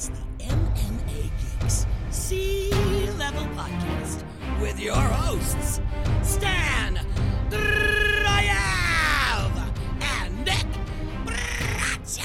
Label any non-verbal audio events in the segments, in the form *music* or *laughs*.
It's the MMA Geeks Sea Level Podcast with your hosts, Stan Dryav and Nick Bracha.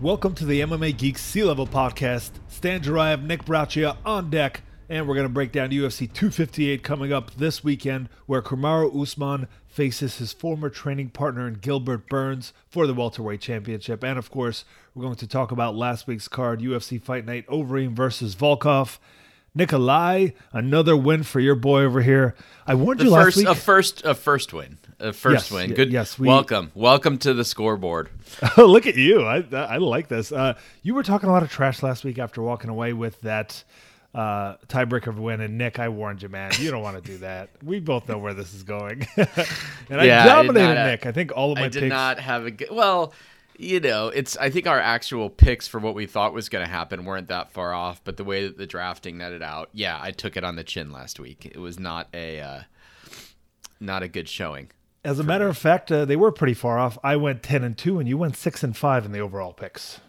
Welcome to the MMA Geeks Sea Level Podcast. Stan Jarayev, Nick Braccia on deck, and we're going to break down UFC 258 coming up this weekend, where Kamaru Usman faces his former training partner in Gilbert Burns for the welterweight championship. And of course, we're going to talk about last week's card, UFC Fight Night Overeem versus Volkov. Nikolai, another win for your boy over here. I warned The you last week. a first, a first win, a first Yes, win. Good. yes, we- welcome, welcome to the scoreboard. *laughs* Look at you. I, I like this. Uh, you were talking a lot of trash last week after walking away with that uh, tiebreaker win. And Nick, I warned you, man. You don't want to do that. We both know where this is going. *laughs* and I Yeah, I dominated not, uh, Nick. I think all of my I did picks. not have a good. Well, you know, it's. I think our actual picks for what we thought was going to happen weren't that far off, but the way that the drafting netted out, yeah, I took it on the chin last week. It was not a, uh, not a good showing. As a matter of fact, uh, they were pretty far off. I went 10 and 2, and you went 6 and 5 in the overall picks.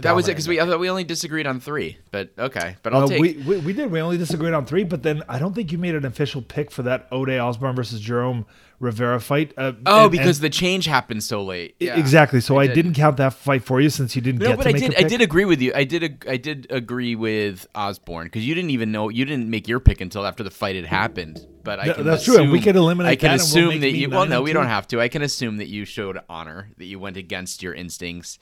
That was it because we I thought we only disagreed on three, but okay, but I'll Uh, take. we, we, we did. We only disagreed on three, but then I don't think you made an official pick for that Ode Osborne versus Jerome Rivera fight. Uh, oh, and- because and- the change happened so late. Yeah, exactly. So I, did. didn't count that fight for you since you didn't No, get but to I did. I did agree with you. I did. I did agree with Osborne because you didn't even know. You didn't make your pick until after the fight had happened. But I that's true, and we could eliminate I can that and we'll assume that you. Well, no, we don't have to. I can assume that you showed honor, that you went against your instincts,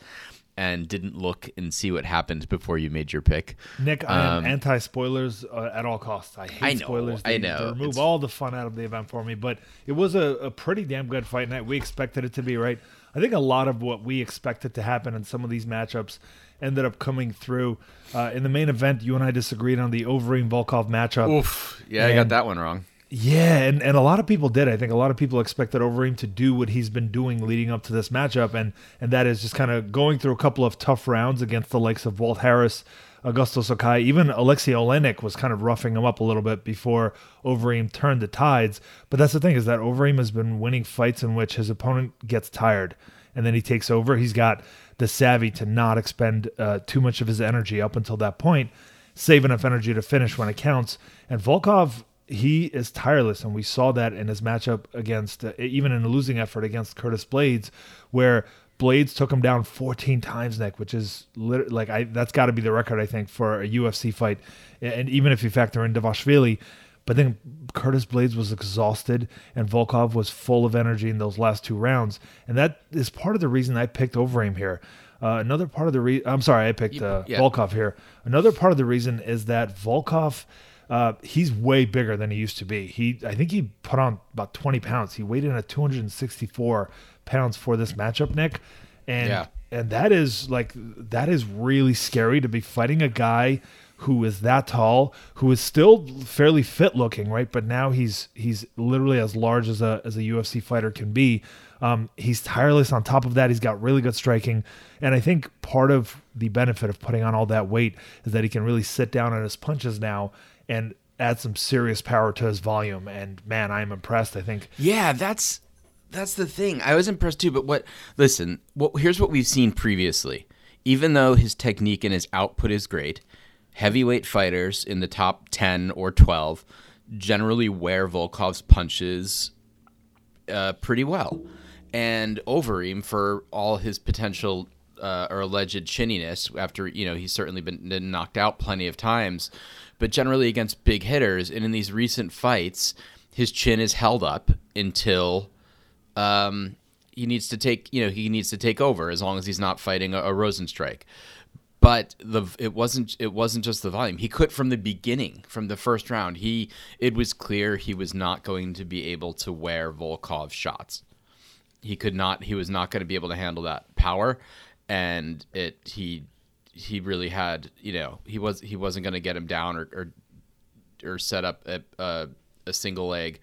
and didn't look and see what happened before you made your pick. Nick, I am Um, anti spoilers uh, at all costs. I hate I know, spoilers. I know. They remove It's- all the fun out of the event for me, but it was a, a pretty damn good fight night. We expected it to be, right? I think a lot of what we expected to happen in some of these matchups ended up coming through. Uh, in the main event, you and I disagreed on the Overeem Volkov matchup. Oof. Yeah, I got that one wrong. Yeah, and, and a lot of people did. I think a lot of people expected Overeem to do what he's been doing leading up to this matchup, and and that is just kind of going through a couple of tough rounds against the likes of Walt Harris, Augusto Sakai, even Alexei Oleinik was kind of roughing him up a little bit before Overeem turned the tides. But that's the thing is that Overeem has been winning fights in which his opponent gets tired, and then he takes over. He's got the savvy to not expend uh, too much of his energy up until that point, save enough energy to finish when it counts. And Volkov he is tireless, and we saw that in his matchup against, uh, even in a losing effort against Curtis Blaydes, where Blaydes took him down 14 times, Nick, which is lit- like I that's got to be the record I think for a UFC fight, and even if you factor in Dvalishvili. But then Curtis Blaydes was exhausted, and Volkov was full of energy in those last two rounds, and that is part of the reason I picked Overeem here. Uh, another part of the reason, I'm sorry, I picked uh, yeah. Volkov here. Another part of the reason is that Volkov, uh, he's way bigger than he used to be. He, I think he put on about 20 pounds. He weighed in at 264 pounds for this matchup, Nick, and Yeah. and that is like that is really scary to be fighting a guy who is that tall, who is still fairly fit looking, right? But now he's he's literally as large as a as a UFC fighter can be. Um, he's tireless. On top of that, he's got really good striking, and I think part of the benefit of putting on all that weight is that he can really sit down on his punches now and add some serious power to his volume. And man, I'm impressed. I think Yeah, that's that's the thing. I was impressed too. But what? Listen, what, here's what we've seen previously. Even though his technique and his output is great, heavyweight fighters in the top ten or twelve generally wear Volkov's punches uh, pretty well. And Overeem, for all his potential uh, or alleged chinniness, after you know he's certainly been knocked out plenty of times, but generally against big hitters, and in these recent fights, his chin is held up until um, he needs to take you know he needs to take over as long as he's not fighting a, a Rozenstruik. But the it wasn't it wasn't just the volume. He quit from the beginning, from the first round. He it was clear he was not going to be able to wear Volkov's shots. He could not. He was not going to be able to handle that power, and it he he really had you know he was he wasn't going to get him down or or, or set up a, a, a single leg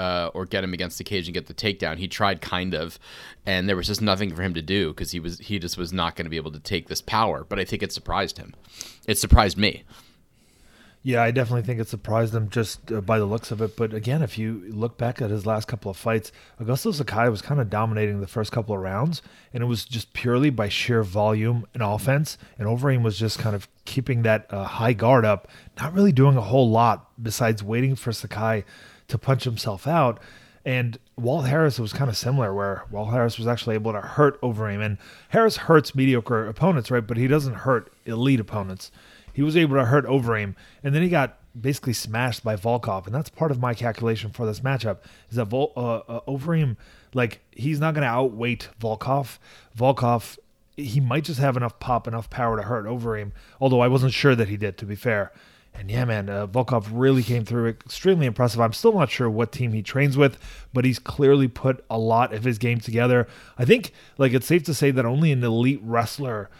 uh, or get him against the cage and get the takedown. He tried kind of, and there was just nothing for him to do because he was he just was not going to be able to take this power. But I think it surprised him. It surprised me. Yeah, I definitely think it surprised him just uh, by the looks of it. But again, if you look back at his last couple of fights, Augusto Sakai was kind of dominating the first couple of rounds, and it was just purely by sheer volume and offense. And Overeem was just kind of keeping that uh, high guard up, not really doing a whole lot besides waiting for Sakai to punch himself out. And Walt Harris was kind of similar, where Walt Harris was actually able to hurt Overeem. And Harris hurts mediocre opponents, right? But he doesn't hurt elite opponents he was able to hurt Overeem, and then he got basically smashed by Volkov, and that's part of my calculation for this matchup is that Vol- uh, uh, Overeem, like he's not going to outweight Volkov. Volkov, he might just have enough pop, enough power to hurt Overeem, although I wasn't sure that he did, to be fair. And yeah, man, uh, Volkov really came through extremely impressive. I'm still not sure what team he trains with, but he's clearly put a lot of his game together. I think, like, it's safe to say that only an elite wrestler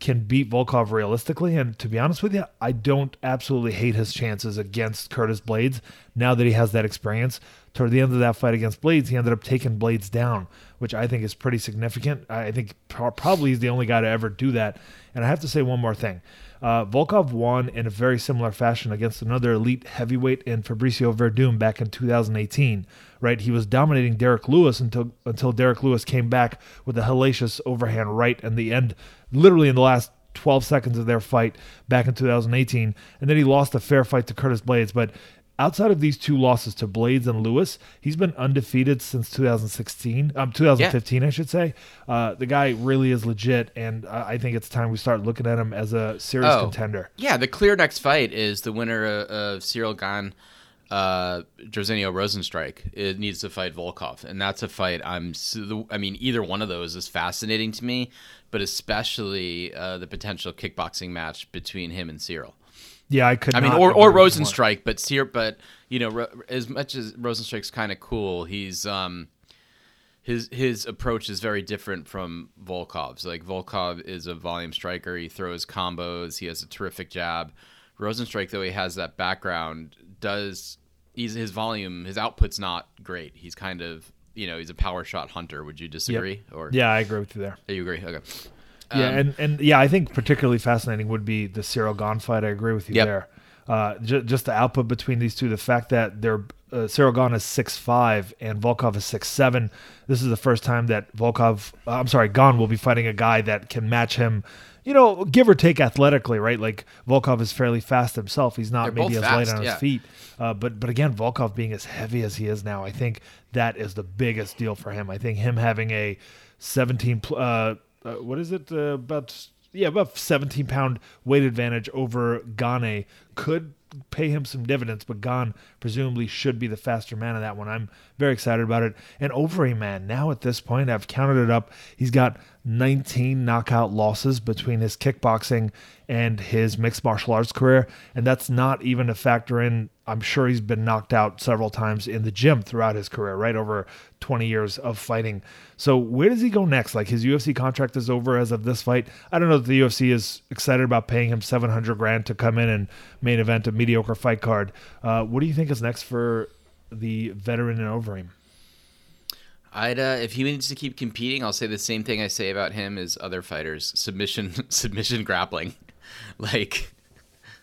can beat Volkov realistically. And to be honest with you, I don't absolutely hate his chances against Curtis Blaydes now that he has that experience. Toward the end of that fight against Blaydes, he ended up taking Blaydes down, which I think is pretty significant. I think probably he's the only guy to ever do that. And I have to say one more thing. Uh, Volkov won in a very similar fashion against another elite heavyweight in Fabricio Werdum back in 2018. Right, he was dominating Derrick Lewis until until Derrick Lewis came back with a hellacious overhand right and the end, literally in the last 12 seconds of their fight back in 2018, and then he lost a fair fight to Curtis Blaydes. But outside of these two losses to Blaydes and Lewis, he's been undefeated since 2016, um, 2015, yeah. I should say. Uh, the guy really is legit, and I think it's time we start looking at him as a serious oh, contender. Yeah, the clear next fight is the winner of, of Ciryl Gane. Uh, Jairzinho Rozenstruik it needs to fight Volkov, and that's a fight. I'm. I mean, either one of those is fascinating to me, but especially uh, the potential kickboxing match between him and Ciryl. Yeah, I could. I mean, or or Rozenstruik, but Sear, but you know, as much as Rozenstruik's kind of cool, he's um, his his approach is very different from Volkov's. Like Volkov is a volume striker. He throws combos. He has a terrific jab. Rozenstruik, though he has that background, does he's his volume, his output's not great. He's kind of you know he's a power shot hunter. Would you disagree? Yep. Or yeah, I agree with you there. You agree? Okay. Yeah, um, and, and yeah, I think particularly fascinating would be the Ciryl Gane fight. I agree with you yep. there. Uh, j- just the output between these two, the fact that they're uh, is six five and Volkov is six seven. This is the first time that Volkov, uh, I'm sorry, Gane will be fighting a guy that can match him. You know, give or take athletically, right? Like Volkov is fairly fast himself. He's not They're maybe as fast, light on yeah. his feet, uh, but but again, Volkov being as heavy as he is now, I think that is the biggest deal for him. I think him having a 17 uh, uh, what is it uh, about yeah about 17 pound weight advantage over Gane could pay him some dividends, but Gane presumably should be the faster man in that one. I'm very excited about it. And Overeem man, now at this point, I've counted it up. He's got 19 knockout losses between his kickboxing and his mixed martial arts career. And that's not even a factor in, I'm sure he's been knocked out several times in the gym throughout his career, right? Over 20 years of fighting. So where does he go next? Like his UFC contract is over as of this fight. I don't know if the UFC is excited about paying him 700 grand to come in and main event a mediocre fight card. Uh, what do you think is next for the veteran in Overeem? I'd uh, if he needs to keep competing, I'll say the same thing I say about him as other fighters: submission, *laughs* submission grappling. *laughs* like,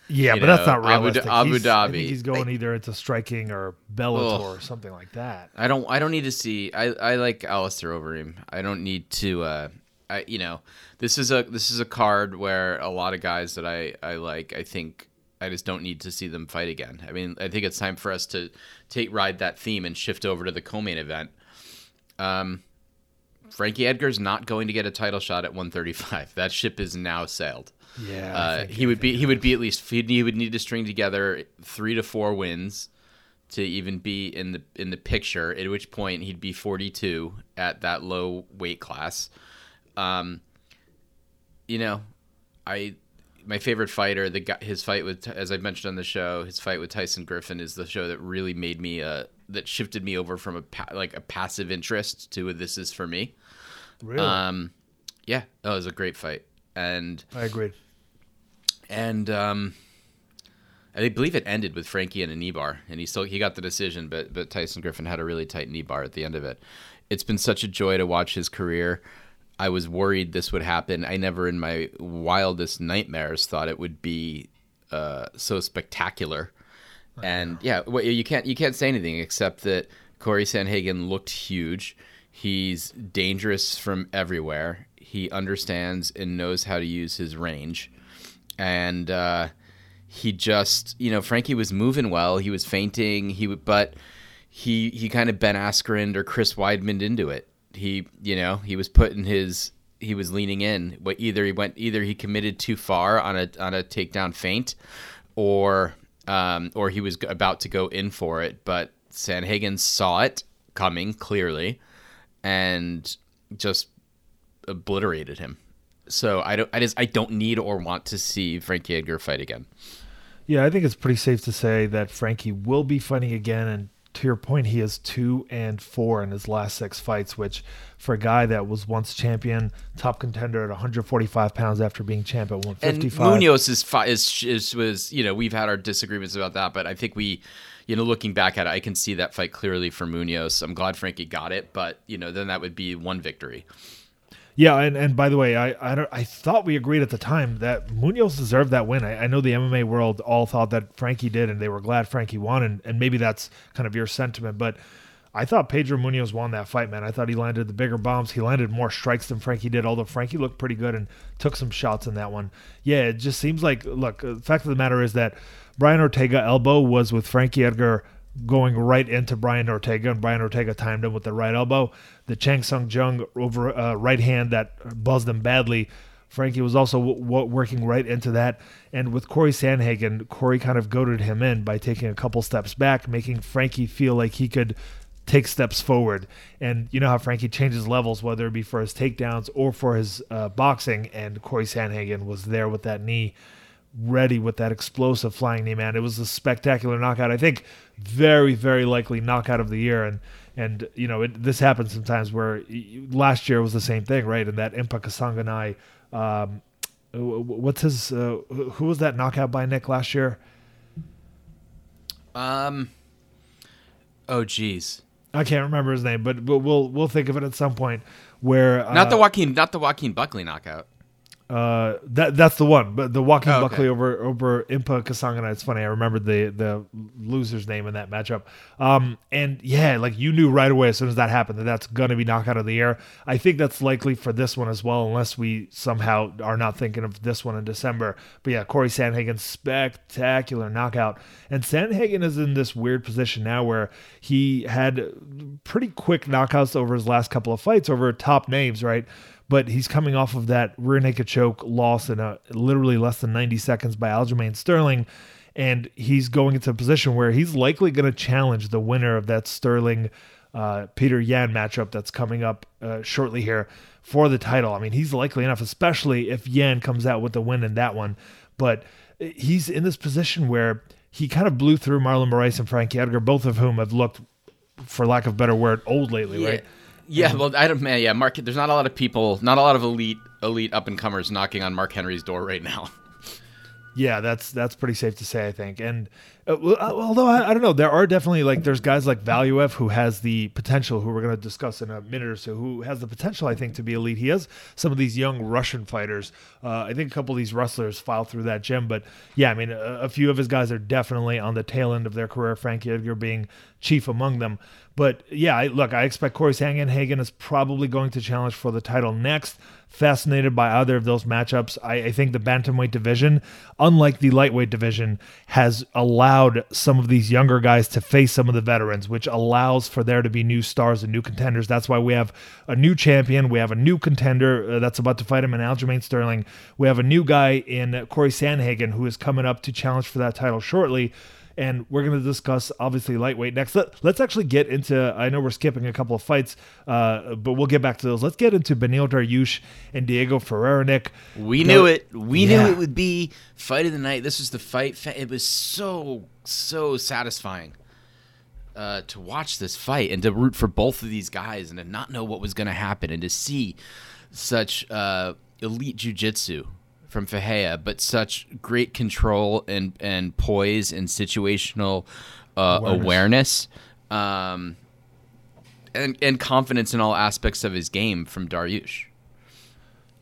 yeah, but know, that's not realistic. Abu, Abu he's, Dhabi. I think he's going either into striking or Bellator ugh. or something like that. I don't. I don't need to see. I, I like Alistair Overeem. I don't need to. Uh, I you know this is a this is a card where a lot of guys that I I like. I think I just don't need to see them fight again. I mean, I think it's time for us to take ride that theme and shift over to the co-main event. Um, Frankie Edgar's not going to get a title shot at 135. *laughs* That ship is now sailed. Yeah, uh, he would be. He would be at least. He would need to string together three to four wins to even be in the in the picture. At which point he'd be 42 at that low weight class. Um, you know, I my favorite fighter, the guy, his fight with, as I've mentioned on the show, his fight with Tyson Griffin is the show that really made me, uh, that shifted me over from a pa- like a passive interest to a this is for me. Really? Um, yeah, that was a great fight, and I agree. And um, I believe it ended with Frankie and a knee bar, and he still he got the decision, but but Tyson Griffin had a really tight knee bar at the end of it. It's been such a joy to watch his career. I was worried this would happen. I never, in my wildest nightmares, thought it would be uh, so spectacular. And yeah, well, you can't you can't say anything except that Corey Sandhagen looked huge. He's dangerous from everywhere. He understands and knows how to use his range, and uh, he just you know Frankie was moving well. He was feinting. He would, but he he kind of Ben Askren or Chris Weidman into it. He you know he was putting his he was leaning in. But either he went either he committed too far on a on a takedown feint, or um, or he was about to go in for it. But Sandhagen saw it coming clearly, and just obliterated him. So I don't I just I don't need or want to see Frankie Edgar fight again. Yeah, I think it's pretty safe to say that Frankie will be fighting again. And to your point, he is two and four in his last six fights, which for a guy that was once champion, top contender at 145 pounds after being champ at 155. And Munhoz is, is, is was you know we've had our disagreements about that, but I think we you know, looking back at it, I can see that fight clearly for Munhoz. I'm glad Frankie got it, but you know, then that would be one victory. Yeah, and, and by the way, I I, don't, I thought we agreed at the time that Munhoz deserved that win. I, I know the MMA world all thought that Frankie did, and they were glad Frankie won, and, and maybe that's kind of your sentiment, but I thought Pedro Munhoz won that fight, man. I thought he landed the bigger bombs. He landed more strikes than Frankie did, although Frankie looked pretty good and took some shots in that one. Yeah, it just seems like, look, the fact of the matter is that Brian Ortega elbow was with Frankie Edgar going right into Brian Ortega, and Brian Ortega timed him with the right elbow. The Chan Sung Jung over uh, right hand that buzzed him badly. Frankie was also w- w- working right into that. And with Corey Sandhagen, Corey kind of goaded him in by taking a couple steps back, making Frankie feel like he could take steps forward. And you know how Frankie changes levels, whether it be for his takedowns or for his uh, boxing. And Corey Sandhagen was there with that knee, ready with that explosive flying knee, man. It was a spectacular knockout. I think very, very likely knockout of the year. And and you know it, this happens sometimes where last year was the same thing, right? And that Impa Kasanganay, um, what's his? Uh, who was that knockout by Nick last year? Um. Oh, geez. I can't remember his name, but, but we'll we'll think of it at some point. Where uh, not the Joaquin, not the Joaquin Buckley knockout. Uh, that that's the one, but the Joaquin oh, okay. Buckley over over Impa Kasanganay. It's funny. I remembered the the loser's name in that matchup. Um, and yeah, like you knew right away as soon as that happened that that's gonna be knockout of the year. I think that's likely for this one as well, unless we somehow are not thinking of this one in December. But yeah, Corey Sandhagen, spectacular knockout, and Sandhagen is in this weird position now where he had pretty quick knockouts over his last couple of fights over top names, right? But he's coming off of that rear naked choke loss in a literally less than 90 seconds by Aljamain Sterling. And he's going into a position where he's likely going to challenge the winner of that Sterling uh, Petr Yan matchup that's coming up uh, shortly here for the title. I mean, he's likely enough, especially if Yan comes out with the win in that one. But he's in this position where he kind of blew through Marlon Moraes and Frankie Edgar, both of whom have looked, for lack of a better word, old lately, yeah. right? Yeah, well, I don't. Man, yeah, Mark. There's not a lot of people, not a lot of elite, elite up and comers knocking on Mark Henry's door right now. Yeah, that's that's pretty safe to say, I think. And uh, uh, although I, I, don't know, there are definitely like there's guys like Valiev who has the potential, who we're going to discuss in a minute or so, who has the potential, I think, to be elite. He has some of these young Russian fighters. Uh, I think a couple of these wrestlers file through that gym, but yeah, I mean, a, a few of his guys are definitely on the tail end of their career. Frankie Edgar being chief among them. But yeah, I, look, I expect Corey Sandhagen is probably going to challenge for the title next. Fascinated by either of those matchups. I, I, think the bantamweight division, unlike the lightweight division, has allowed some of these younger guys to face some of the veterans, which allows for there to be new stars and new contenders. That's why we have a new champion. We have a new contender uh, that's about to fight him in Aljamain Sterling. We have a new guy in Corey Sandhagen who is coming up to challenge for that title shortly and we're going to discuss obviously lightweight next. Let, us actually get into. I know we're skipping a couple of fights, uh, but we'll get back to those. Let's get into Beneil Dariush and Diego Ferreira. Nick, we knew it. We yeah. knew it would be fight of the night. This was the fight. It was so so satisfying. Uh, to watch this fight and to root for both of these guys and to not know what was going to happen and to see such uh, elite jujitsu from Ferreira, but such great control and and poise and situational uh, awareness, awareness um, and and confidence in all aspects of his game from Dariush.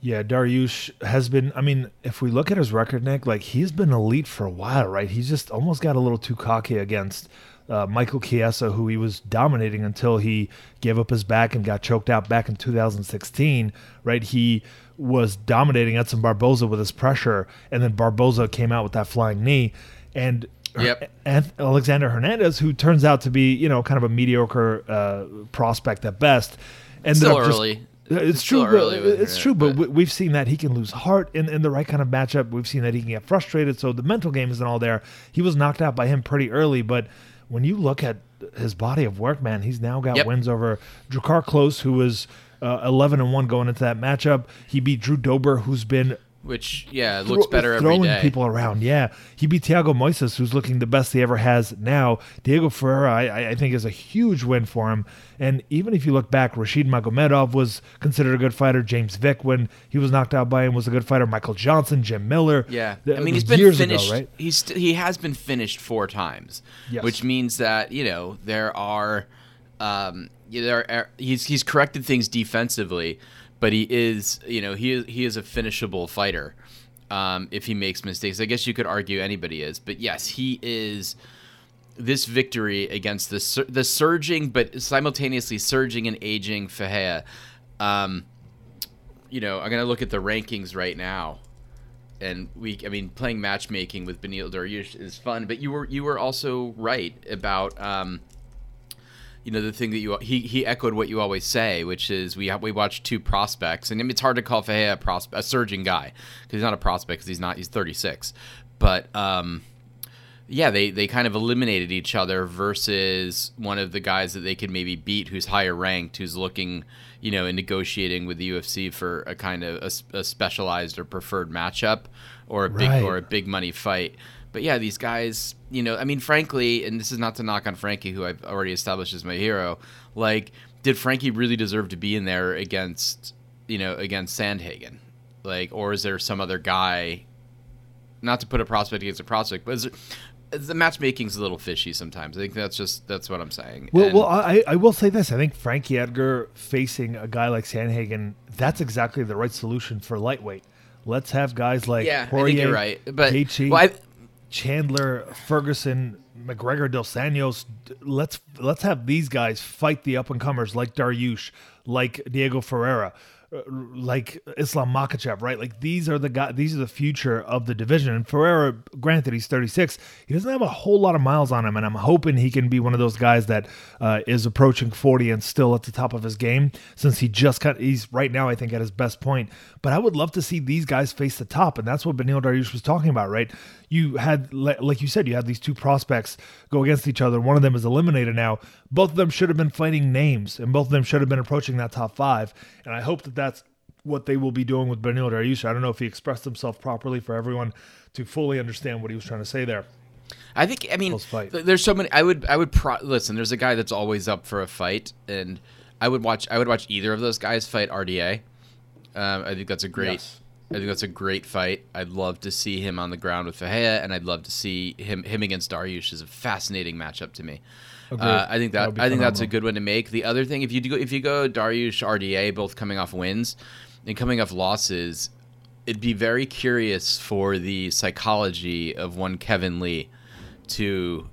Yeah, Dariush has been. I mean, if we look at his record, Nick, like he's been elite for a while, right? He's just almost got a little too cocky against uh, Michael Chiesa, who he was dominating until he gave up his back and got choked out back in 2016, right? He was dominating Edson Barboza with his pressure, and then Barboza came out with that flying knee, and Yep. and Alexander Hernandez, who turns out to be, you know, kind of a mediocre uh, prospect at best. Ended Still up just- early. it's true. but it's true, but, but- we- we've seen that he can lose heart in, in the right kind of matchup. We've seen that he can get frustrated. So the mental game isn't all there. He was knocked out by him pretty early, but when you look at his body of work, man, he's now got Yep. wins over Drakkar Klose, who was uh, 11 and one going into that matchup. He beat Drew Dober, who's been Which yeah, looks better every throwing people around. Yeah, he beat Thiago Moises, who's looking the best he ever has now. Diego Ferreira, I- I, I think, is a huge win for him. And even if you look back, Rashid Magomedov was considered a good fighter. James Vick, when he was knocked out by him, was a good fighter. Michael Johnson, Jim Miller. Yeah, I mean he's been finished. ago, right? He's st- he has been finished four times, Yes. which means that you know there are, um, there are, he's he's corrected things defensively, but he is you know he is he is a finishable fighter. Um, if he makes mistakes, I guess you could argue anybody is, but yes, he is. This victory against the sur- the surging but simultaneously surging and aging Ferreira, um, you know, I'm gonna look at the rankings right now and we I mean playing matchmaking with Beneil Dariush is fun, but you were you were also right about um you know the thing that you he he echoed what you always say, which is we have, we watched two prospects, and I mean, it's hard to call Ferreira a prospect a surging guy because he's not a prospect because he's not he's 36, but um yeah, they, they kind of eliminated each other versus one of the guys that they could maybe beat who's higher ranked, who's looking, you know, and negotiating with the UFC for a kind of a specialized or preferred matchup or a big Right. or a big money fight. But yeah, these guys, you know, I mean, frankly, and this is not to knock on Frankie, who I've already established as my hero. Like, did Frankie really deserve to be in there against, you know, against Sandhagen? Like, or is there some other guy not to put a prospect against a prospect, but is there, the matchmaking's a little fishy sometimes. I think that's just that's what I'm saying. Well, And- well, I, I will say this. I think Frankie Edgar facing a guy like Sandhagen, that's exactly the right solution for lightweight. Let's have guys like yeah, I think you're right. But well, I, Chandler, Ferguson, McGregor, Dos Anjos. d- Let's let's have these guys fight the up and comers like Dariush, like Diego Ferreira, uh, like Islam Makhachev, right? Like these are the guys. These are the future of the division. And Ferreira, granted, he's 36. He doesn't have a whole lot of miles on him, and I'm hoping he can be one of those guys that uh, is approaching 40 and still at the top of his game. Since he just cut, he's right now, I think, at his best point. But I would love to see these guys face the top, and that's what Beneil Dariush was talking about, right? You had, like you said, you had these two prospects go against each other. One of them is eliminated now. Both of them should have been fighting names, and both of them should have been approaching that top five. And I hope that that's what they will be doing with Beneil Dariush. I don't know if he expressed himself properly for everyone to fully understand what he was trying to say there. I think I mean there's so many. I would I would pro- listen. There's a guy that's always up for a fight, and I would watch. I would watch either of those guys fight RDA. Um, I think that's a great. Yes. I think that's a great fight. I'd love to see him on the ground with Ferreira, and I'd love to see him him against Dariush is a fascinating matchup to me. Uh, I think That I think that's a good one to make. The other thing, if you do, if you go Dariush RDA, both coming off wins and coming off losses, it'd be very curious for the psychology of one Kevin Lee to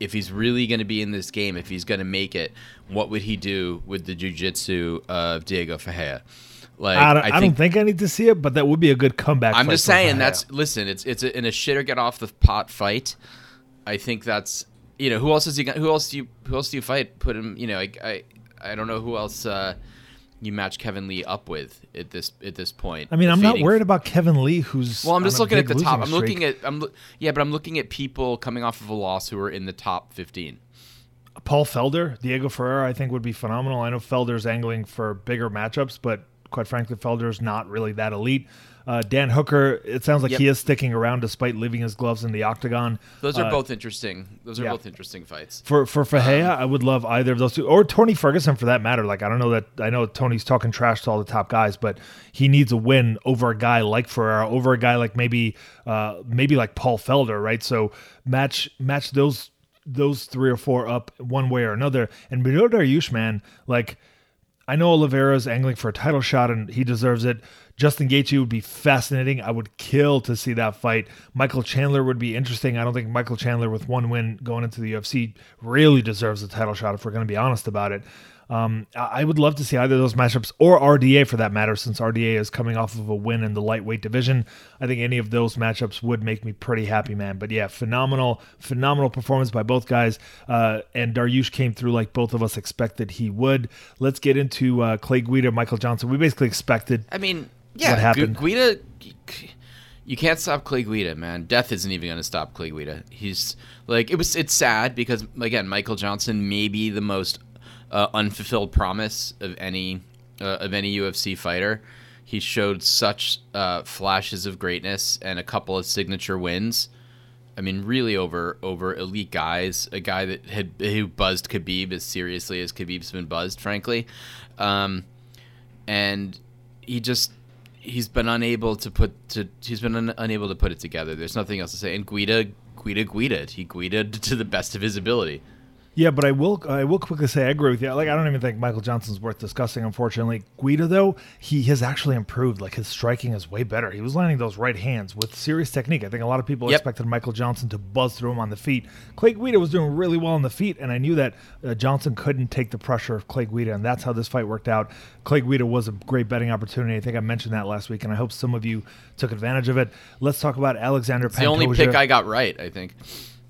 if he's really going to be in this game, if he's going to make it, what would he do with the jujitsu of Diego Ferreira? Like I, don't, I, don't think I need to see it, but that would be a good comeback. I'm just saying that's listen. It's it's a, in a shit or get off the pot fight. I think that's you know who else is he who else do you who else do you fight? Put him you know I I, I don't know who else uh, you match Kevin Lee up with at this at this point. I mean, I'm not worried about Kevin Lee, who's Well, I'm just looking at the top. I'm looking at I'm yeah, but I'm looking at people coming off of a loss who are in the top 15. Paul Felder, Diego Ferreira, I think would be phenomenal. I know Felder's angling for bigger matchups, but quite frankly, Felder's not really that elite. Uh, Dan Hooker, it sounds like Yep. he is sticking around despite leaving his gloves in the octagon. Those are Uh, both interesting. Those are yeah. both interesting fights. For for Ferreira, I would love either of those two, or Tony Ferguson for that matter. Like I don't know that I know Tony's talking trash to all the top guys, but he needs a win over a guy like Ferreira, over a guy like maybe uh, maybe like Paul Felder, right? So match match those those three or four up one way or another. And Benil Dariush, man, like I know Oliveira's angling for a title shot and he deserves it. Justin Gaethje would be fascinating. I would kill to see that fight. Michael Chandler would be interesting. I don't think Michael Chandler with one win going into the UFC really deserves a title shot if we're going to be honest about it. Um, I would love to see either of those matchups or RDA for that matter, since RDA is coming off of a win in the lightweight division. I think any of those matchups would make me pretty happy, man. But yeah, phenomenal, phenomenal performance by both guys. Uh, and Dariush came through like both of us expected he would. Let's get into uh, Clay Guida, Michael Johnson. We basically expected. I mean, yeah, what happened. Guida, you can't stop Clay Guida, man. Death isn't even going to stop Clay Guida. He's like it was. It's sad because again, Michael Johnson may be the most uh, unfulfilled promise of any uh, of any UFC fighter. He showed such uh, flashes of greatness and a couple of signature wins. I mean, really over over elite guys. A guy that had who buzzed Khabib as seriously as Khabib's been buzzed, frankly, um, and he just he's been unable to put to he's been un, unable to put it together. There's nothing else to say. And Guida Guida Guida he Guida to the best of his ability. Yeah, but I will I will quickly say I agree with you. Like I don't even think Michael Johnson's worth discussing. Unfortunately, Guida though he has actually improved. Like his striking is way better. He was landing those right hands with serious technique. I think a lot of people yep. expected Michael Johnson to buzz through him on the feet. Clay Guida was doing really well on the feet, and I knew that uh, Johnson couldn't take the pressure of Clay Guida, and that's how this fight worked out. Clay Guida was a great betting opportunity. I think I mentioned that last week, and I hope some of you took advantage of it. Let's talk about Alexander. It's the only pick I got right. I think.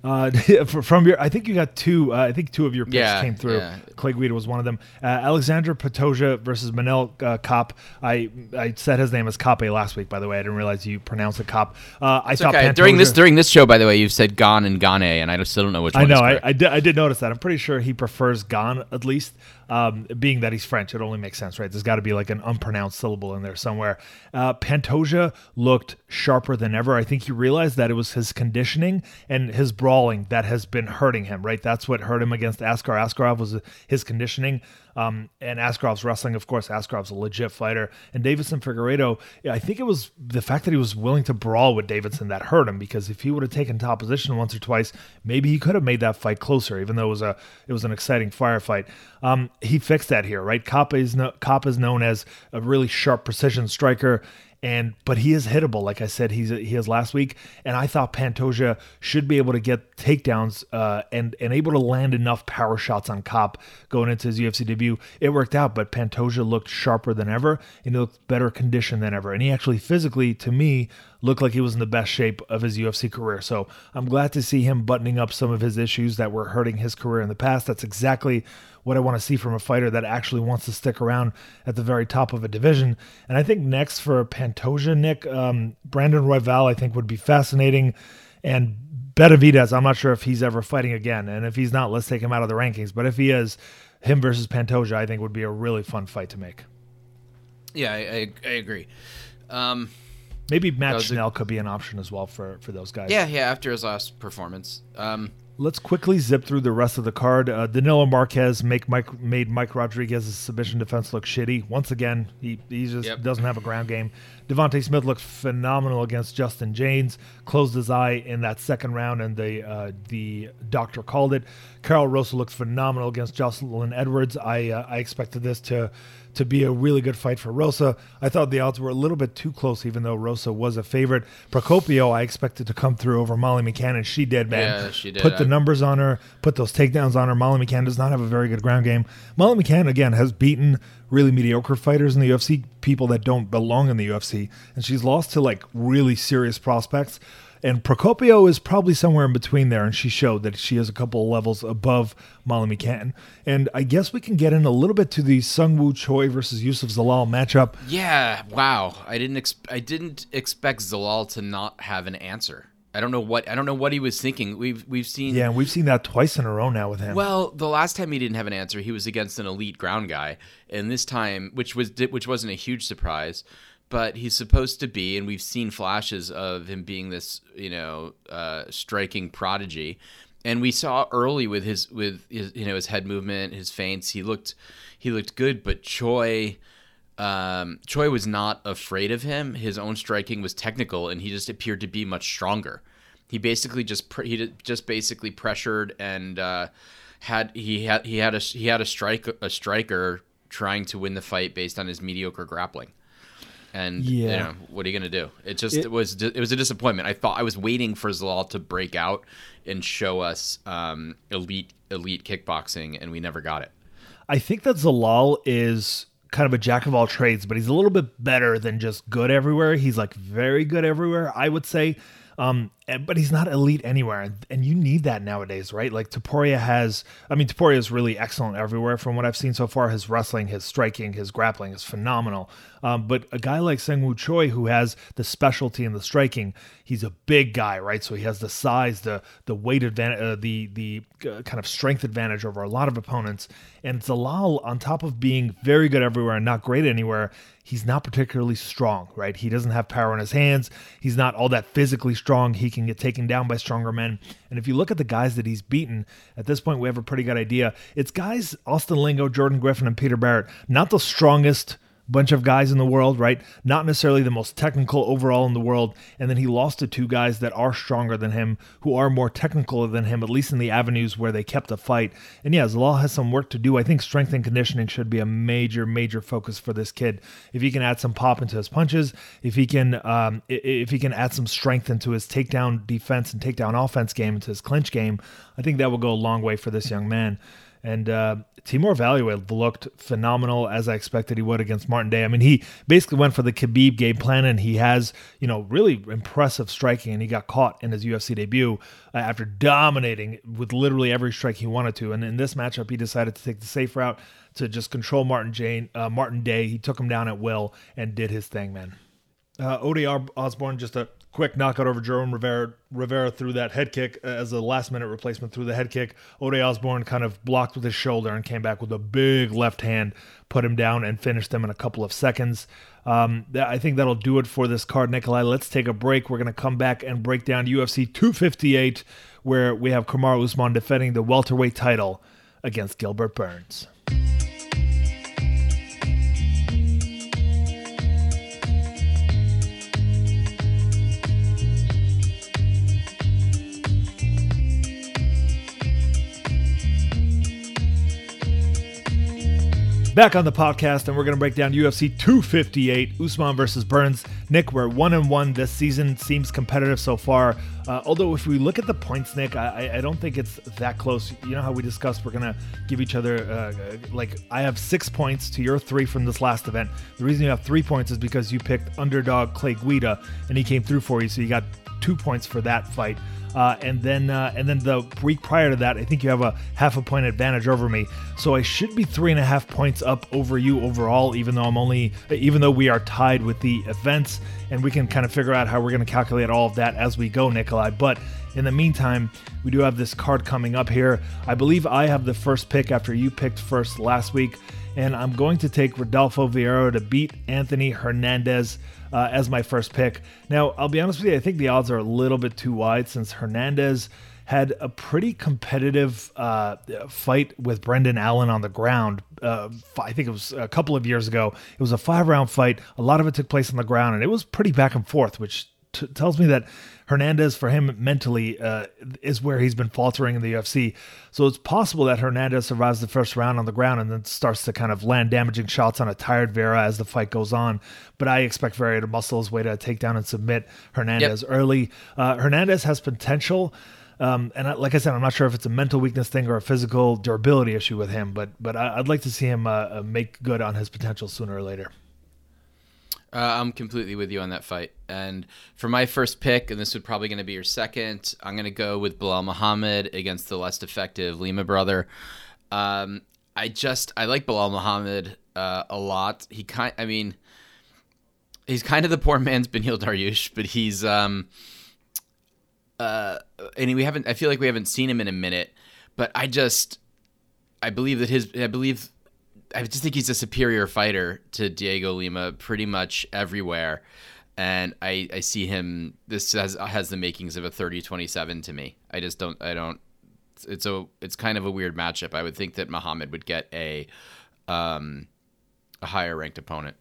Uh, *laughs* from your, I think you got two. Uh, I think two of your picks yeah, came through. Yeah. Clay Guida was one of them. Uh, Alexander Pantoja versus Manel uh, Kape. I I said his name as Kape last week. By the way, I didn't realize you pronounced it Cop. Uh, I thought okay. during this during this show. By the way, you've said Gane and Gane, and I still don't know which. I know. I, I did, I did notice that. I'm pretty sure he prefers Gane at least. Um, being that he's French, it only makes sense, right? There's got to be like an unpronounced syllable in there somewhere. Uh, Pantoja looked sharper than ever. I think he realized that it was his conditioning and his brawling that has been hurting him, right? That's what hurt him against Askar. Askarov was his conditioning. Um, and Askarov's wrestling, of course, Askarov's a legit fighter. And Deiveson Figueiredo, I think it was the fact that he was willing to brawl with Deiveson that hurt him because if he would have taken top position once or twice, maybe he could have made that fight closer, even though it was a it was an exciting firefight. Um, he fixed that here, right? Kape is, no, is known as a really sharp precision striker and but he is hittable like i said he's he is last week and i thought pantoja should be able to get takedowns uh, and and able to land enough power shots on Kape going into his ufc debut it worked out but pantoja looked sharper than ever and he looked better conditioned than ever and he actually physically to me looked like he was in the best shape of his UFC career. So I'm glad to see him buttoning up some of his issues that were hurting his career in the past. That's exactly what I want to see from a fighter that actually wants to stick around at the very top of a division. And I think next for Pantoja, Nick, um, Brandon Royval, I think would be fascinating. And Benavidez, I'm not sure if he's ever fighting again. And if he's not, let's take him out of the rankings. But if he is, him versus Pantoja, I think would be a really fun fight to make. Yeah, I, I, I agree. Um, Maybe Matt Schnell a, could be an option as well for for those guys. Yeah, yeah. After his last performance. Um, Let's quickly zip through the rest of the card. Uh, Danilo Marques make Mike made Mike Rodriguez's submission defense look shitty. Once again, he, he just yep. doesn't have a ground game. Devonte Smith looked phenomenal against Justin Jaynes. Closed his eye in that second round, and the uh, the doctor called it. Karol Rosa looks phenomenal against Jocelyn Edwards. I uh, I expected this to to be a really good fight for Rosa. I thought the odds were a little bit too close, even though Rosa was a favorite. Procopio, I expected to come through over Molly McCann, and she did, man. Yeah, she did. Put the numbers on her, put those takedowns on her. Molly McCann does not have a very good ground game. Molly McCann, again, has beaten really mediocre fighters in the UFC, people that don't belong in the UFC, and she's lost to like really serious prospects. And Procopio is probably somewhere in between there, and she showed that she is a couple levels above Molly McCann. And I guess we can get in a little bit to the Seungwoo Choi versus Youssef Zalal matchup. Yeah, wow. I didn't ex- I didn't expect Zalal to not have an answer. I don't know what I don't know what he was thinking. We've we've seen Yeah, we've seen that twice in a row now with him. Well, the last time he didn't have an answer, he was against an elite ground guy, and this time, which was which wasn't a huge surprise, but he's supposed to be, and we've seen flashes of him being this, you know, uh, striking prodigy. And we saw early with his with his you know his head movement, his feints, he looked he looked good. But Choi, um, Choi was not afraid of him. His own striking was technical, and he just appeared to be much stronger. He basically just he just basically pressured and uh, had he had he had a he had a strike a striker trying to win the fight based on his mediocre grappling. And Yeah. you know what are you going to do? It just It- it, was it was a disappointment. I thought I was waiting for Zalal to break out and show us um, elite elite kickboxing, and we never got it. I think that Zalal is kind of a jack of all trades, but he's a little bit better than just good everywhere. He's like very good everywhere, I would say. Um, but he's not elite anywhere, and, and you need that nowadays, right? Like Topuria has, I mean, Topuria is really excellent everywhere from what I've seen so far. His wrestling, his striking, his grappling is phenomenal. Um, but a guy like Seungwoo Choi, who has the specialty in the striking, he's a big guy, right? So he has the size, the the weight advantage, uh, the the uh, kind of strength advantage over a lot of opponents. And Zalal, on top of being very good everywhere and not great anywhere, he's not particularly strong, right? He doesn't have power in his hands. He's not all that physically strong. He can get taken down by stronger men. And if you look at the guys that he's beaten, at this point, we have a pretty good idea. It's guys, Austin Lingo, Jordan Griffin, and Peter Barrett, not the strongest bunch of guys in the world, right? Not necessarily the most technical overall in the world. And then he lost to two guys that are stronger than him, who are more technical than him, at least in the avenues where they kept a fight. And yeah, Zalal has some work to do. I think strength and conditioning should be a major, major focus for this kid. If he can add some pop into his punches, if he can, um, if he can add some strength into his takedown defense and takedown offense game, into his clinch game, I think that will go a long way for this young man. And uh, Timur Valiev looked phenomenal as I expected he would against Martin Day. I mean, he basically went for the Khabib game plan, and he has, you know, really impressive striking. And he got caught in his UFC debut uh, after dominating with literally every strike he wanted to. And in this matchup, he decided to take the safe route to just control Martin Jane, uh, Martin Day. He took him down at will and did his thing, man. Uh, Odie Osborne just a quick knockout over Jerome Rivera. Rivera threw that head kick uh, as a last minute replacement through the head kick. Odie Osborne kind of blocked with his shoulder and came back with a big left hand, put him down, and finished him in a couple of seconds. Um, I think that'll do it for this card, Nikolai. Let's take a break. We're going to come back and break down UFC 258, where we have Kamar Usman defending the welterweight title against Gilbert Burns. Back on the podcast, and we're going to break down UFC 258, Usman versus Burns. Nick, we're one and one this season. Seems competitive so far. Uh, although, if we look at the points, Nick, I, I- don't think it's that close. You know how we discussed we're going to give each other, uh, like, I have six points to your three from this last event. The reason you have three points is because you picked underdog Clay Guida, and he came through for you, so you got two points for that fight. Uh, and then uh, and then the week prior to that, I think you have a half a point advantage over me. So I should be three and a half points up over you overall, even though I'm only even though we are tied with the events, and we can kind of figure out how we're going to calculate all of that as we go, Nikolai. But in the meantime, we do have this card coming up here. I believe I have the first pick after you picked first last week, and I'm going to take Rodolfo Vieira to beat Anthony Hernandez uh, as my first pick. Now, I'll be honest with you, I think the odds are a little bit too wide since Hernandez had a pretty competitive uh, fight with Brendan Allen on the ground. Uh, I think it was a couple of years ago. It was a five round fight. A lot of it took place on the ground, and it was pretty back and forth, which t- tells me that Hernandez, for him mentally, uh, is where he's been faltering in the UFC. So it's possible that Hernandez survives the first round on the ground and then starts to kind of land damaging shots on a tired Vieira as the fight goes on. But I expect Vieira to muscle his way to take down and submit Hernandez early. Uh, Hernandez has potential. Um, and I, like I said, I'm not sure if it's a mental weakness thing or a physical durability issue with him, but but I, I'd like to see him uh, uh, make good on his potential sooner or later. Uh, I'm completely with you on that fight. And for my first pick, and this would probably going to be your second, I'm going to go with Belal Muhammad against the less effective Lima brother. Um, I just I like Belal Muhammad uh, a lot. He kind, I mean, he's kind of the poor man's Beneil Dariush, but he's um, uh, and we haven't. I feel like we haven't seen him in a minute, but I just I believe that his I believe I just think he's a superior fighter to Diego Lima pretty much everywhere. And I, I see him this has has the makings of a 30-27 to me. I just don't I don't it's a it's kind of a weird matchup. I would think that Muhammad would get a um a higher ranked opponent.